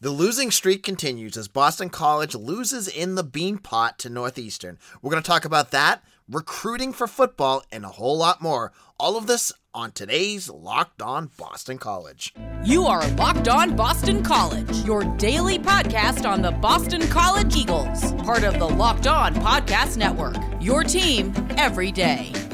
The losing streak continues as Boston College loses in the Beanpot to Northeastern. We're going to talk about that, recruiting for football, and a whole lot more. All of this on today's Locked On Boston College. You are Locked On Boston College, your daily podcast on the Boston College Eagles, part of the Locked On Podcast Network. Your team every day.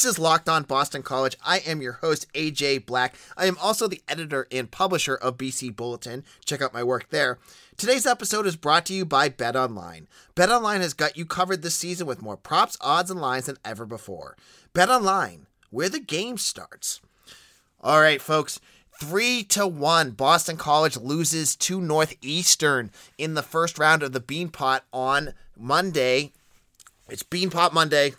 This is Locked On Boston College. I am your host, AJ Black. I am also the editor and publisher of BC Bulletin. Check out my work there. Today's episode is brought to you by Bet Online. Bet Online has got you covered this season with more props, odds, and lines than ever before. Bet Online, where the game starts. All right, folks. Three to one, Boston College loses to Northeastern in the first round of the Beanpot on Monday. It's Beanpot Monday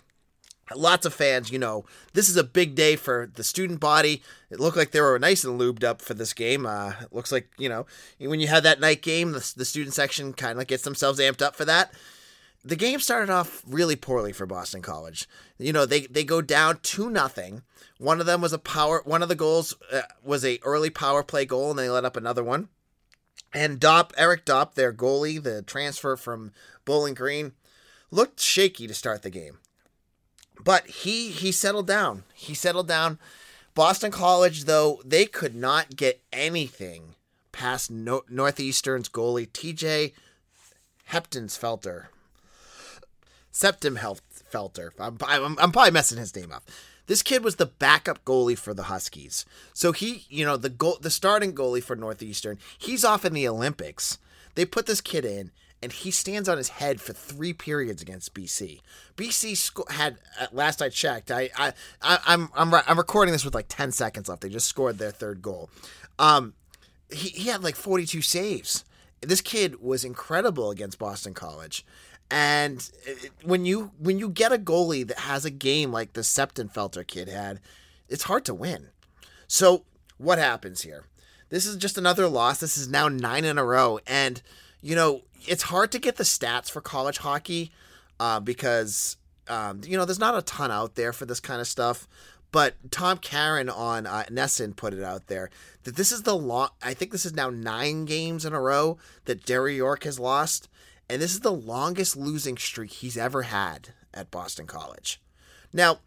lots of fans, you know, this is a big day for the student body. It looked like they were nice and lubed up for this game. Uh, it looks like, you know, when you have that night game, the, the student section kind of gets themselves amped up for that. The game started off really poorly for Boston College. You know, they, they go down 2 nothing. One of them was a power, one of the goals uh, was a early power play goal, and they let up another one. And Dop, Eric Dop, their goalie, the transfer from Bowling Green, looked shaky to start the game but he he settled down. He settled down. Boston College, though, they could not get anything past no- Northeastern's goalie TJ Heptensfelter. Septim Felter. I'm, I'm, I'm probably messing his name up. This kid was the backup goalie for the Huskies. So he, you know, the goal, the starting goalie for Northeastern, he's off in the Olympics. They put this kid in and he stands on his head for three periods against BC. BC sco- had last I checked. I I, I am I'm, I'm I'm recording this with like ten seconds left. They just scored their third goal. Um, he he had like 42 saves. This kid was incredible against Boston College. And uh, when you when you get a goalie that has a game like the Septenfelter kid had, it's hard to win. So what happens here? This is just another loss. This is now nine in a row, and you know it's hard to get the stats for college hockey uh, because um, you know there's not a ton out there for this kind of stuff. But Tom Caron on uh, NESN put it out there that this is the long. I think this is now nine games in a row that Jerry York has lost, and this is the longest losing streak he's ever had at Boston College. Now,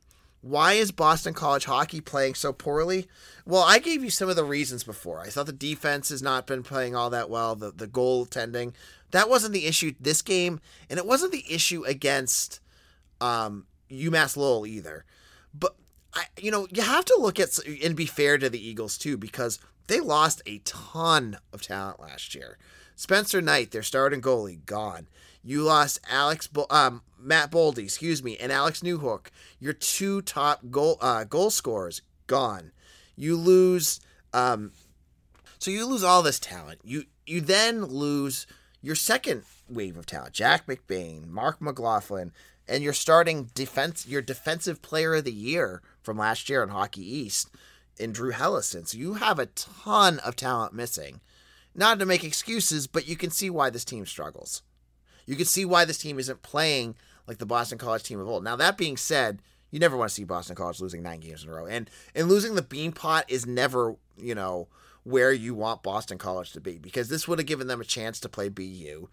why is Boston College hockey playing so poorly? Well, I gave you some of the reasons before. I thought the defense has not been playing all that well. The the goaltending that wasn't the issue this game, and it wasn't the issue against um, UMass Lowell either. But I, you know, you have to look at and be fair to the Eagles too because they lost a ton of talent last year. Spencer Knight, their starting goalie, gone. You lost Alex, um, Matt Boldy, excuse me, and Alex Newhook, your two top goal uh, goal scorers, gone. You lose, um, so you lose all this talent. You you then lose your second wave of talent, Jack McBain, Marc McLaughlin, and your starting defense, your defensive player of the year from last year in Hockey East, in Drew Helleson. So you have a ton of talent missing. Not to make excuses, but you can see why this team struggles. You can see why this team isn't playing like the Boston College team of old. Now that being said, you never want to see Boston College losing nine games in a row, and and losing the Beanpot is never you know where you want Boston College to be because this would have given them a chance to play BU.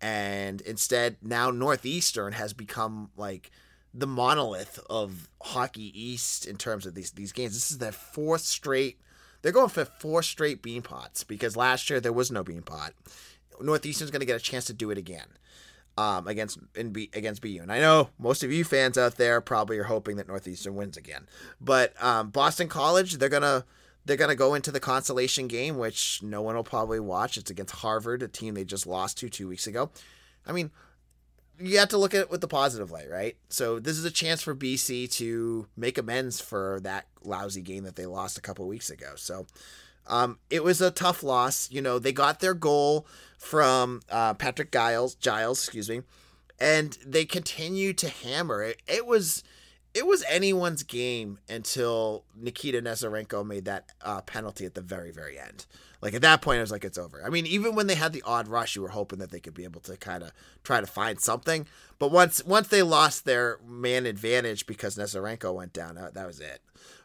And instead, now Northeastern has become like the monolith of Hockey East in terms of these these games. This is their fourth straight. They're going for four straight Beanpots because last year there was no Beanpot. Northeastern's going to get a chance to do it again um, against in B, against BU. And I know most of you fans out there probably are hoping that Northeastern wins again. But um, Boston College, they're gonna they're to go into the consolation game, which no one will probably watch. It's against Harvard, a team they just lost to two weeks ago. I mean, you have to look at it with the positive light, right? So this is a chance for BC to make amends for that lousy game that they lost a couple weeks ago. So um, it was a tough loss. You know, they got their goal from uh, Patrick Giles, Giles, excuse me, and they continued to hammer it. It was it was anyone's game until Nikita Nesterenko made that uh, penalty at the very, very end. Like at that point, I was like, it's over. I mean, even when they had the odd rush, you were hoping that they could be able to kind of try to find something. But once once they lost their man advantage because Nesterenko went down, that, that was it.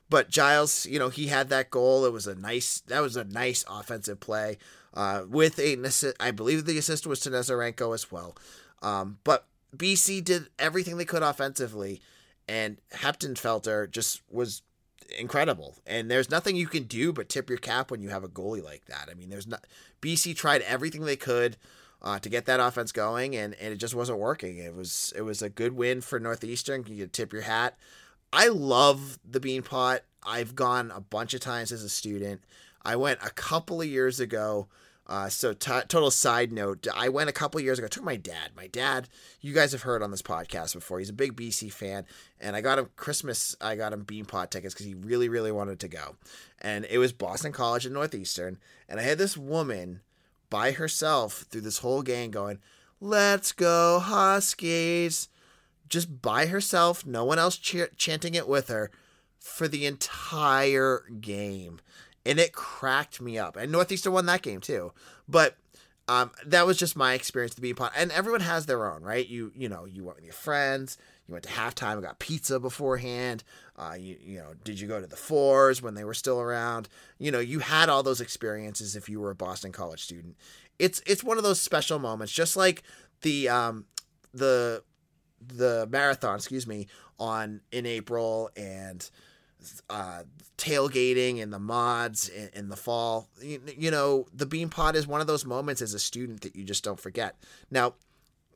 But Giles, you know, he had that goal. It was a nice that was a nice offensive play uh, with a I believe the assist was to Nesterenko as well. Um, but BC did everything they could offensively, and Heptenfelter just was incredible. And there's nothing you can do but tip your cap when you have a goalie like that. I mean, there's not BC tried everything they could uh, to get that offense going, and, and it just wasn't working. It was it was a good win for Northeastern. You could tip your hat. I love the Beanpot. I've gone a bunch of times as a student. I went a couple of years ago uh, so t- total side note, I went a couple years ago. I took my dad. My dad, you guys have heard on this podcast before. He's a big BC fan, and I got him Christmas. I got him Beanpot tickets because he really, really wanted to go, and it was Boston College and Northeastern. And I had this woman by herself through this whole game going, "Let's go Huskies," just by herself, no one else ch- chanting it with her for the entire game and it cracked me up. And Northeastern won that game too, but um, that was just my experience to be part. And everyone has their own, right? You you know you went with your friends. You went to halftime and got pizza beforehand. Uh, you you know did you go to the fours when they were still around? You know you had all those experiences if you were a Boston College student. It's it's one of those special moments, just like the um the the marathon, excuse me, on in April and uh, tailgating and the mods in, in the fall. You, you, know, the Beanpot is one of those moments as a student that you just don't forget. Now,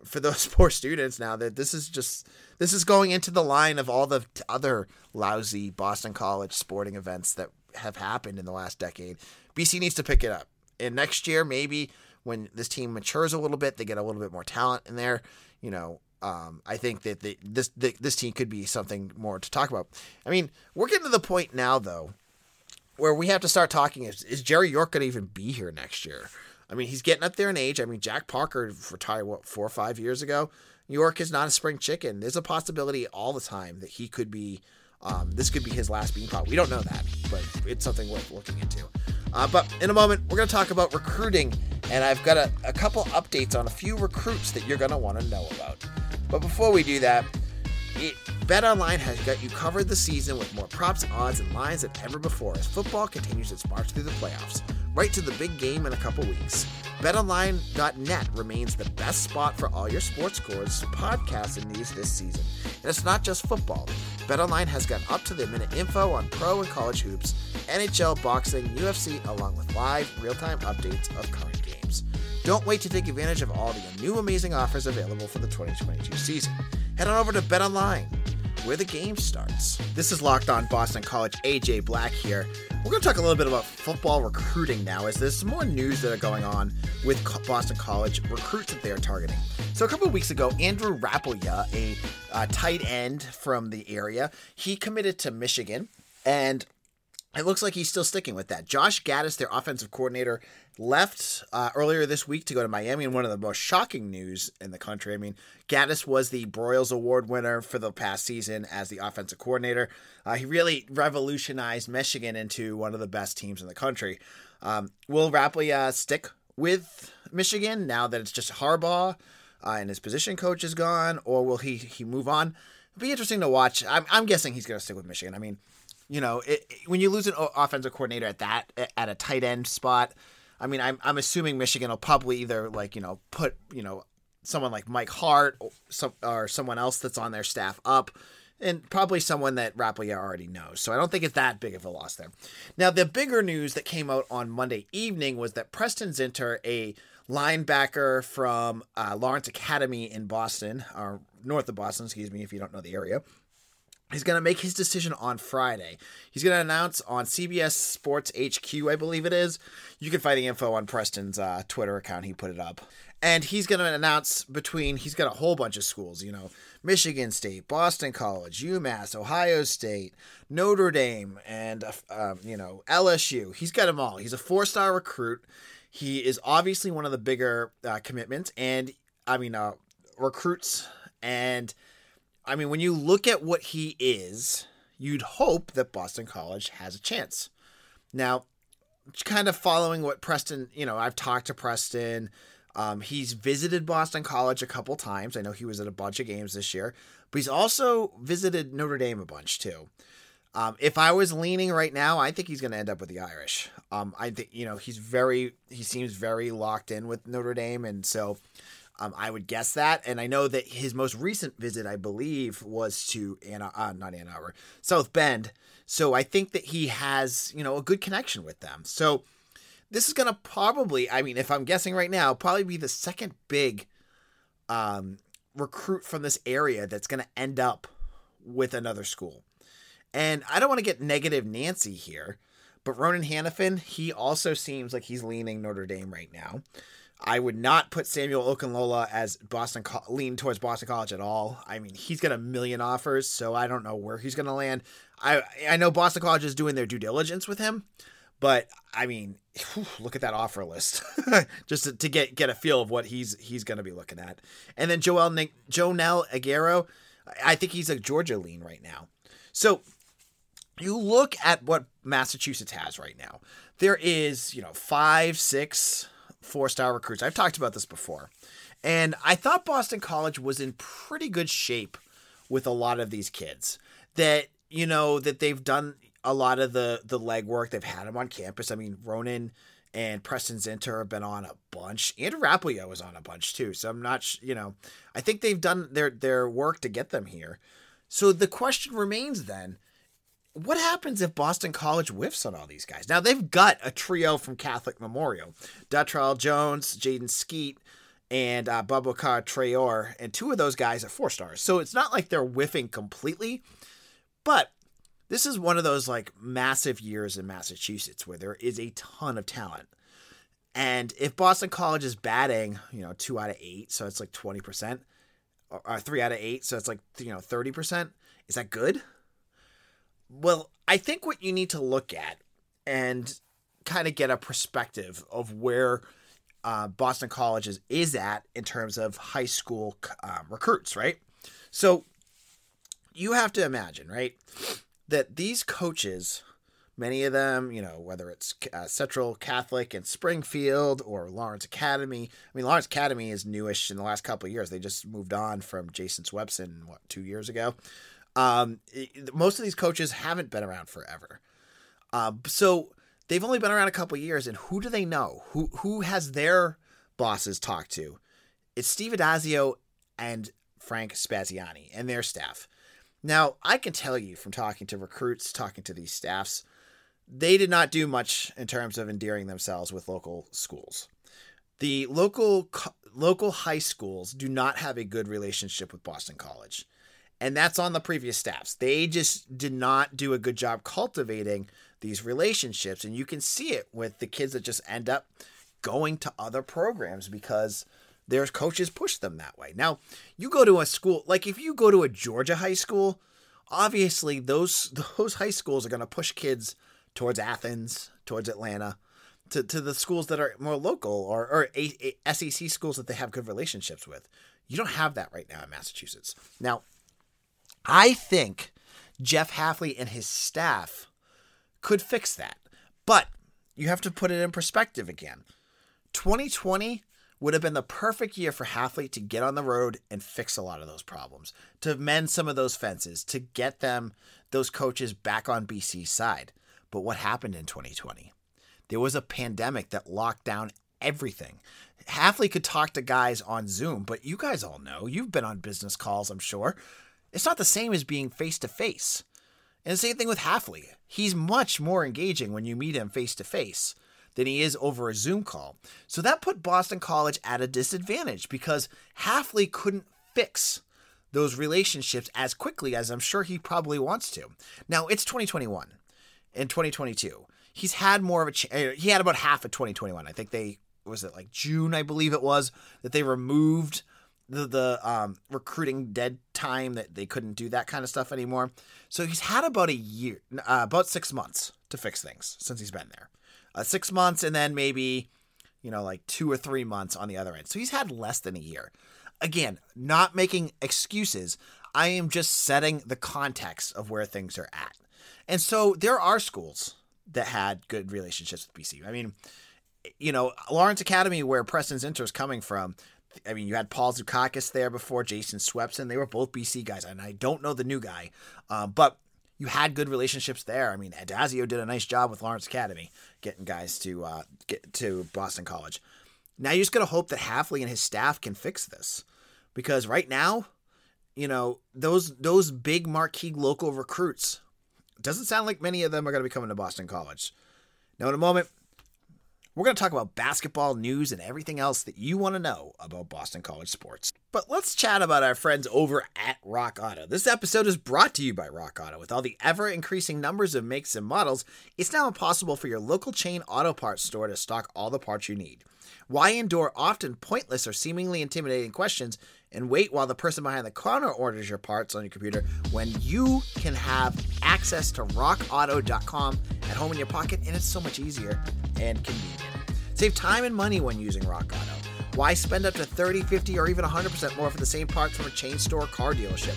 for those poor students, now that this is just this is going into the line of all the other lousy Boston College sporting events that have happened in the last decade. BC needs to pick it up, and next year maybe when this team matures a little bit, they get a little bit more talent in there. You know, um, I think that the, this the, this team could be something more to talk about. I mean, we're getting to the point now though where we have to start talking is, is Jerry York going to even be here next year? I mean, he's getting up there in age. I mean, Jack Parker retired what four or five years ago. York is not a spring chicken. There's a possibility all the time that he could be. Um, this could be his last Beanpot. We don't know that, but it's something worth looking into. Uh, but in a moment, we're going to talk about recruiting, and I've got a, a couple updates on a few recruits that you're going to want to know about. But before we do that, it, BetOnline has got you covered the season with more props, odds, and lines than ever before as football continues its march through the playoffs, right to the big game in a couple weeks. BetOnline.net remains the best spot for all your sports scores, podcasts, and news this season. And it's not just football. BetOnline has got up to the minute info on pro and college hoops, NHL, boxing, UFC, along with live, real time updates of current. Don't wait to take advantage of all the new amazing offers available for the 2022 season. Head on over to BetOnline, where the game starts. This is Locked On Boston College. AJ Black here. We're going to talk a little bit about football recruiting now, as there's some more news that are going on with Boston College recruits that they are targeting. So a couple of weeks ago, Andrew Rappleyea, a tight end from the area, he committed to Michigan, and it looks like he's still sticking with that. Josh Gattis, their offensive coordinator, left uh, earlier this week to go to Miami. And one of the most shocking news in the country. I mean, Gattis was the Broyles Award winner for the past season as the offensive coordinator. Uh, he really revolutionized Michigan into one of the best teams in the country. Um, will Rapley uh, stick with Michigan now that it's just Harbaugh uh, and his position coach is gone, or will he he move on? It'll be interesting to watch. I'm, I'm guessing he's going to stick with Michigan. I mean, you know, it, it, when you lose an offensive coordinator at that at a tight end spot, I mean, I'm I'm assuming Michigan will probably either like you know put you know someone like Mike Hart or some or someone else that's on their staff up. And probably someone that Rappleyea already knows. So I don't think it's that big of a loss there. Now, the bigger news that came out on Monday evening was that Preston Zinter, a linebacker from uh, Lawrence Academy in Boston, or north of Boston, excuse me, if you don't know the area, He's going to make his decision on Friday. He's going to announce on CBS Sports HQ, I believe it is. You can find the info on Preston's uh, Twitter account. He put it up. And he's going to announce between, he's got a whole bunch of schools, you know, Michigan State, Boston College, UMass, Ohio State, Notre Dame, and, uh, um, you know, LSU. He's got them all. He's a four star recruit. He is obviously one of the bigger uh, commitments. And, I mean, uh, recruits and I mean, when you look at what he is, you'd hope that Boston College has a chance. Now, kind of following what Preston, you know, I've talked to Preston. Um, he's visited Boston College a couple times. I know he was at a bunch of games this year, but he's also visited Notre Dame a bunch too. Um, if I was leaning right now, I think he's going to end up with the Irish. Um, I think you know he's very he seems very locked in with Notre Dame, and so um, I would guess that. And I know that his most recent visit, I believe, was to Anna, uh, not Ann Arbor, South Bend. So I think that he has you know a good connection with them. So this is going to probably, I mean, if I'm guessing right now, probably be the second big um, recruit from this area that's going to end up with another school. And I don't want to get negative Nancy here, but Ronan Hannafin, he also seems like he's leaning Notre Dame right now. I would not put Samuel Okunlola as Boston lean towards Boston College at all. I mean, he's got a million offers, so I don't know where he's going to land. I I know Boston College is doing their due diligence with him, but I mean, whew, look at that offer list, just to, to, get get a feel of what he's he's going to be looking at. And then Joel Joenel Aguero, I think he's a Georgia lean right now. So you look at what Massachusetts has right now. There is, you know, five, six four star recruits. I've talked about this before. And I thought Boston College was in pretty good shape with a lot of these kids. That, you know, that they've done a lot of the the legwork. They've had them on campus. I mean, Ronan and Preston Zinter have been on a bunch. Andrew Rappleyea was on a bunch too. So I'm not, you know, I think they've done their their work to get them here. So the question remains then, what happens if Boston College whiffs on all these guys? Now they've got a trio from Catholic Memorial: Datrell Jones, Jaden Skeete, and uh, Boubacar Traore, and two of those guys are four stars. So it's not like they're whiffing completely, but this is one of those like massive years in Massachusetts where there is a ton of talent. And if Boston College is batting, you know, two out of eight, so it's like 20%, or, or three out of eight, so it's like, you know, 30%, is that good? Well, I think what you need to look at and kind of get a perspective of where uh, Boston College is, is at in terms of high school um, recruits, right? So you have to imagine, right, that these coaches, many of them, you know, whether it's uh, Central Catholic in Springfield or Lawrence Academy. I mean, Lawrence Academy is newish in the last couple of years. They just moved on from Jason Swepson, what, two years ago? Um, most of these coaches haven't been around forever. Uh, so they've only been around a couple years, and who do they know? Who who has their bosses talked to? It's Steve Addazio and Frank Spaziani and their staff. Now, I can tell you from talking to recruits, talking to these staffs, they did not do much in terms of endearing themselves with local schools. The local local high schools do not have a good relationship with Boston College and that's on the previous staffs. They just did not do a good job cultivating these relationships, and you can see it with the kids that just end up going to other programs because their coaches push them that way. Now, you go to a school like if you go to a Georgia high school, obviously those those high schools are going to push kids towards Athens, towards Atlanta, to, to the schools that are more local or, or a, a SEC schools that they have good relationships with. You don't have that right now in Massachusetts. Now, I think Jeff Hafley and his staff could fix that. But you have to put it in perspective again. 2020 would have been the perfect year for Hafley to get on the road and fix a lot of those problems, to mend some of those fences, to get them, those coaches back on BC's side. But what happened in 2020? There was a pandemic that locked down everything. Hafley could talk to guys on Zoom, but you guys all know, you've been on business calls, I'm sure. It's not the same as being face to face. And the same thing with Hafley. He's much more engaging when you meet him face to face than he is over a Zoom call. So that put Boston College at a disadvantage because Hafley couldn't fix those relationships as quickly as I'm sure he probably wants to. Now, it's 2021 and 2022. He's had more of a ch- uh, he had about half of 2021. I think they was it like June, I believe it was, that they removed the the um, recruiting dead time that they couldn't do that kind of stuff anymore. So he's had about a year, uh, about six months to fix things since he's been there. Uh, six months, and then maybe you know like two or three months on the other end. So he's had less than a year. again, not making excuses. I am just setting the context of where things are at. And so there are schools that had good relationships with BC. I mean, you know, Lawrence Academy, where Preston's Zinter is coming from, I mean, you had Paul Zukauskas there before, Jason Swepson. They were both BC guys, and I don't know the new guy, uh, but you had good relationships there. I mean, Addazio did a nice job with Lawrence Academy, getting guys to uh, get to Boston College. Now you just gotta hope that Hafley and his staff can fix this, because right now, you know those those big marquee local recruits doesn't sound like many of them are gonna be coming to Boston College. Now, in a moment, we're going to talk about basketball news and everything else that you want to know about Boston College sports. But let's chat about our friends over at Rock Auto. This episode is brought to you by Rock Auto. With all the ever increasing numbers of makes and models, it's now impossible for your local chain auto parts store to stock all the parts you need. Why endure often pointless or seemingly intimidating questions and wait while the person behind the counter orders your parts on your computer when you can have access to rockauto.com at home in your pocket and it's so much easier and convenient. Save time and money when using Rock Auto. Why spend up to 30, 50, or even 100% more for the same parts from a chain store car dealership?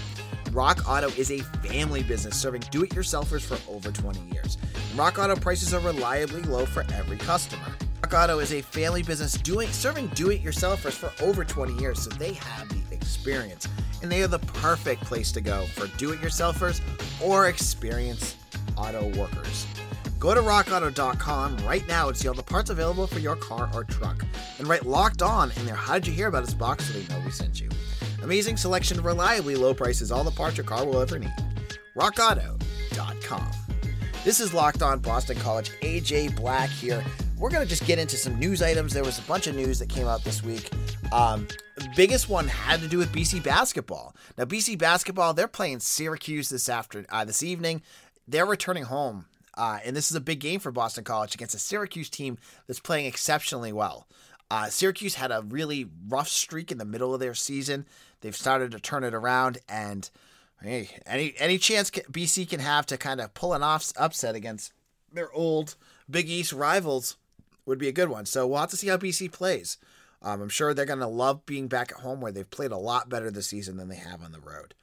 Rock Auto is a family business serving do it yourselfers for over 20 years. Rock Auto prices are reliably low for every customer. Rock Auto is a family business doing serving do it yourselfers for over 20 years, so they have the experience. And they are the perfect place to go for do it yourselfers or experienced auto workers. Go to rockauto.com right now and see all the parts available for your car or truck. And write locked on in their How Did You Hear About Us box so they know we sent you. Amazing selection, reliably low prices, all the parts your car will ever need. RockAuto.com. This is Locked On Boston College. AJ Black here. We're going to just get into some news items. There was a bunch of news that came out this week. Um, biggest one had to do with BC basketball. Now, BC basketball, they're playing Syracuse this after uh, this evening. They're returning home, uh, and this is a big game for Boston College against a Syracuse team that's playing exceptionally well. Uh, Syracuse had a really rough streak in the middle of their season. They've started to turn it around, and hey, any any chance BC can have to kind of pull an off upset against their old Big East rivals would be a good one. So we'll have to see how BC plays. Um, I'm sure they're going to love being back at home where they've played a lot better this season than they have on the road.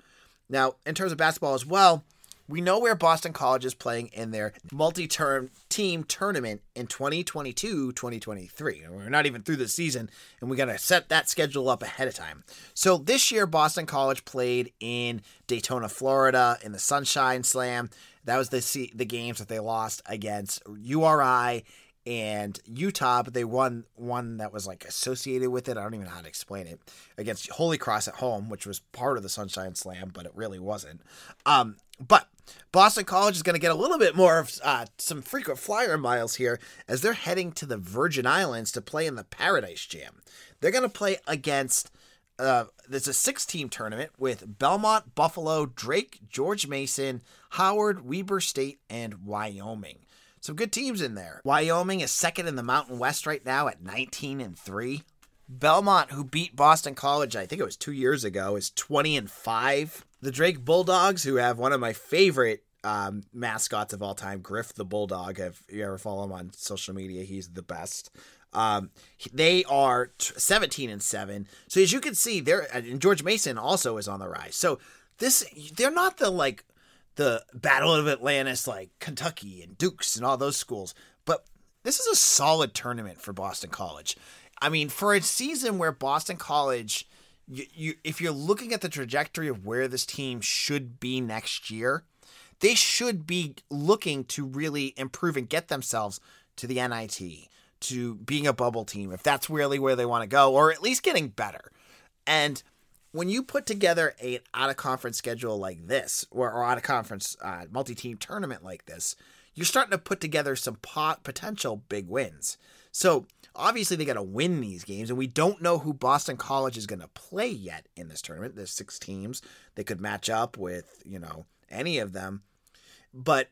Now, in terms of basketball as well, we know where Boston College is playing in their multi term team tournament in 2022 2023. We're not even through the season, and we got to set that schedule up ahead of time. So this year, Boston College played in Daytona, Florida, in the Sunshine Slam. That was the the games that they lost against URI and Utah, but they won one that was like associated with it. I don't even know how to explain it against Holy Cross at home, which was part of the Sunshine Slam, but it really wasn't. Um, but Boston College is going to get a little bit more of uh, some frequent flyer miles here as they're heading to the Virgin Islands to play in the Paradise Jam. They're going to play against. Uh, there's a six team tournament with Belmont, Buffalo, Drake, George Mason, Howard, Weber State, and Wyoming some good teams in there. Wyoming is second in the Mountain West right now at 19 and 3. Belmont, who beat Boston College, I think it was two years ago, is 20 and 5. The Drake Bulldogs, who have one of my favorite um, mascots of all time, Griff the Bulldog. If you ever follow him on social media, he's the best. Um, they are t- 17 and 7. So as you can see, they're and George Mason also is on the rise. So this they're not the like the Battle of Atlantis, like Kentucky and Dukes and all those schools. But this is a solid tournament for Boston College. I mean, for a season where Boston College, you, you, if you're looking at the trajectory of where this team should be next year, they should be looking to really improve and get themselves to the NIT, to being a bubble team, if that's really where they want to go, or at least getting better. And when you put together a out of conference schedule like this, or, or out of conference uh, multi team tournament like this, you're starting to put together some pot potential big wins. So obviously they got to win these games, and we don't know who Boston College is going to play yet in this tournament. There's six teams they could match up with, you know, any of them, but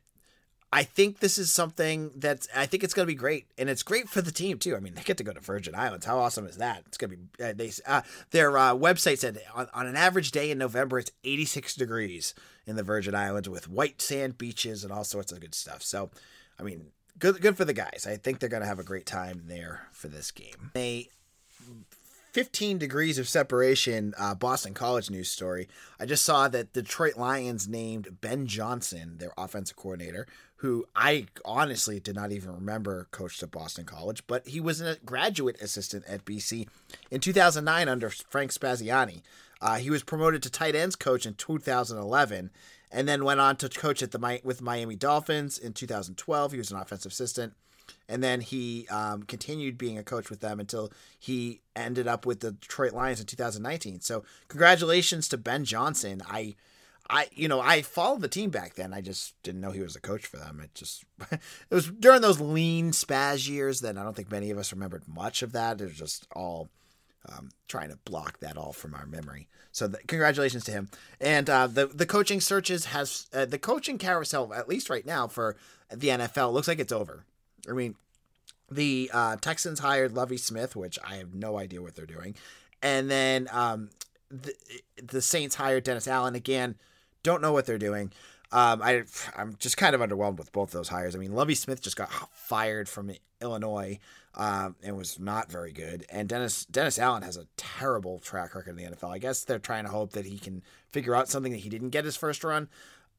I think this is something that I think it's going to be great, and it's great for the team too. I mean, they get to go to Virgin Islands. How awesome is that? It's going to be. Uh, they uh, their uh, website said on, on, an average day in November, it's 86 degrees in the Virgin Islands with white sand beaches and all sorts of good stuff. So, I mean, good good for the guys. I think they're going to have a great time there for this game. They 15 degrees of separation uh, Boston College news story. I just saw that Detroit Lions named Ben Johnson their offensive coordinator, who I honestly did not even remember coached at Boston College, but he was a graduate assistant at BC in 2009 under Frank Spaziani. Uh, he was promoted to tight ends coach in 2011 and then went on to coach at the with Miami Dolphins in 2012. He was an offensive assistant and then he um, continued being a coach with them until he ended up with the Detroit Lions in 2019. So congratulations to Ben Johnson. I, I, you know, I followed the team back then. I just didn't know he was a coach for them. It just, it was during those lean spaz years that I don't think many of us remembered much of that. It was just all um, trying to block that all from our memory. So the, congratulations to him. And uh, the the coaching searches has uh, the coaching carousel at least right now for the NFL looks like it's over. I mean, the uh, Texans hired Lovie Smith, which I have no idea what they're doing, and then um, the, the Saints hired Dennis Allen again. Don't know what they're doing. Um, I I'm just kind of underwhelmed with both those hires. I mean, Lovie Smith just got fired from Illinois um, and was not very good, and Dennis Dennis Allen has a terrible track record in the NFL. I guess they're trying to hope that he can figure out something that he didn't get his first run.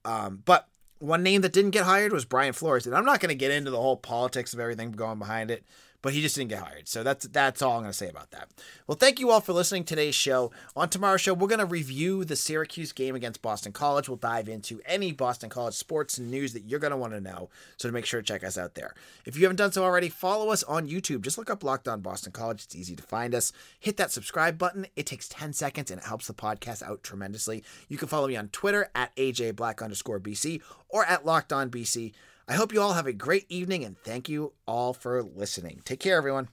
Um, but one name that didn't get hired was Brian Flores, and I'm not going to get into the whole politics of everything going behind it but he just didn't get hired. So that's that's all I'm going to say about that. Well, thank you all for listening to today's show. On tomorrow's show, we're going to review the Syracuse game against Boston College. We'll dive into any Boston College sports news that you're going to want to know. So to make sure to check us out there. If you haven't done so already, follow us on YouTube. Just look up Locked On Boston College. It's easy to find us. Hit that subscribe button. It takes 10 seconds and it helps the podcast out tremendously. You can follow me on Twitter at AJ Black underscore BC or at Locked On BC. I hope you all have a great evening and thank you all for listening. Take care, everyone.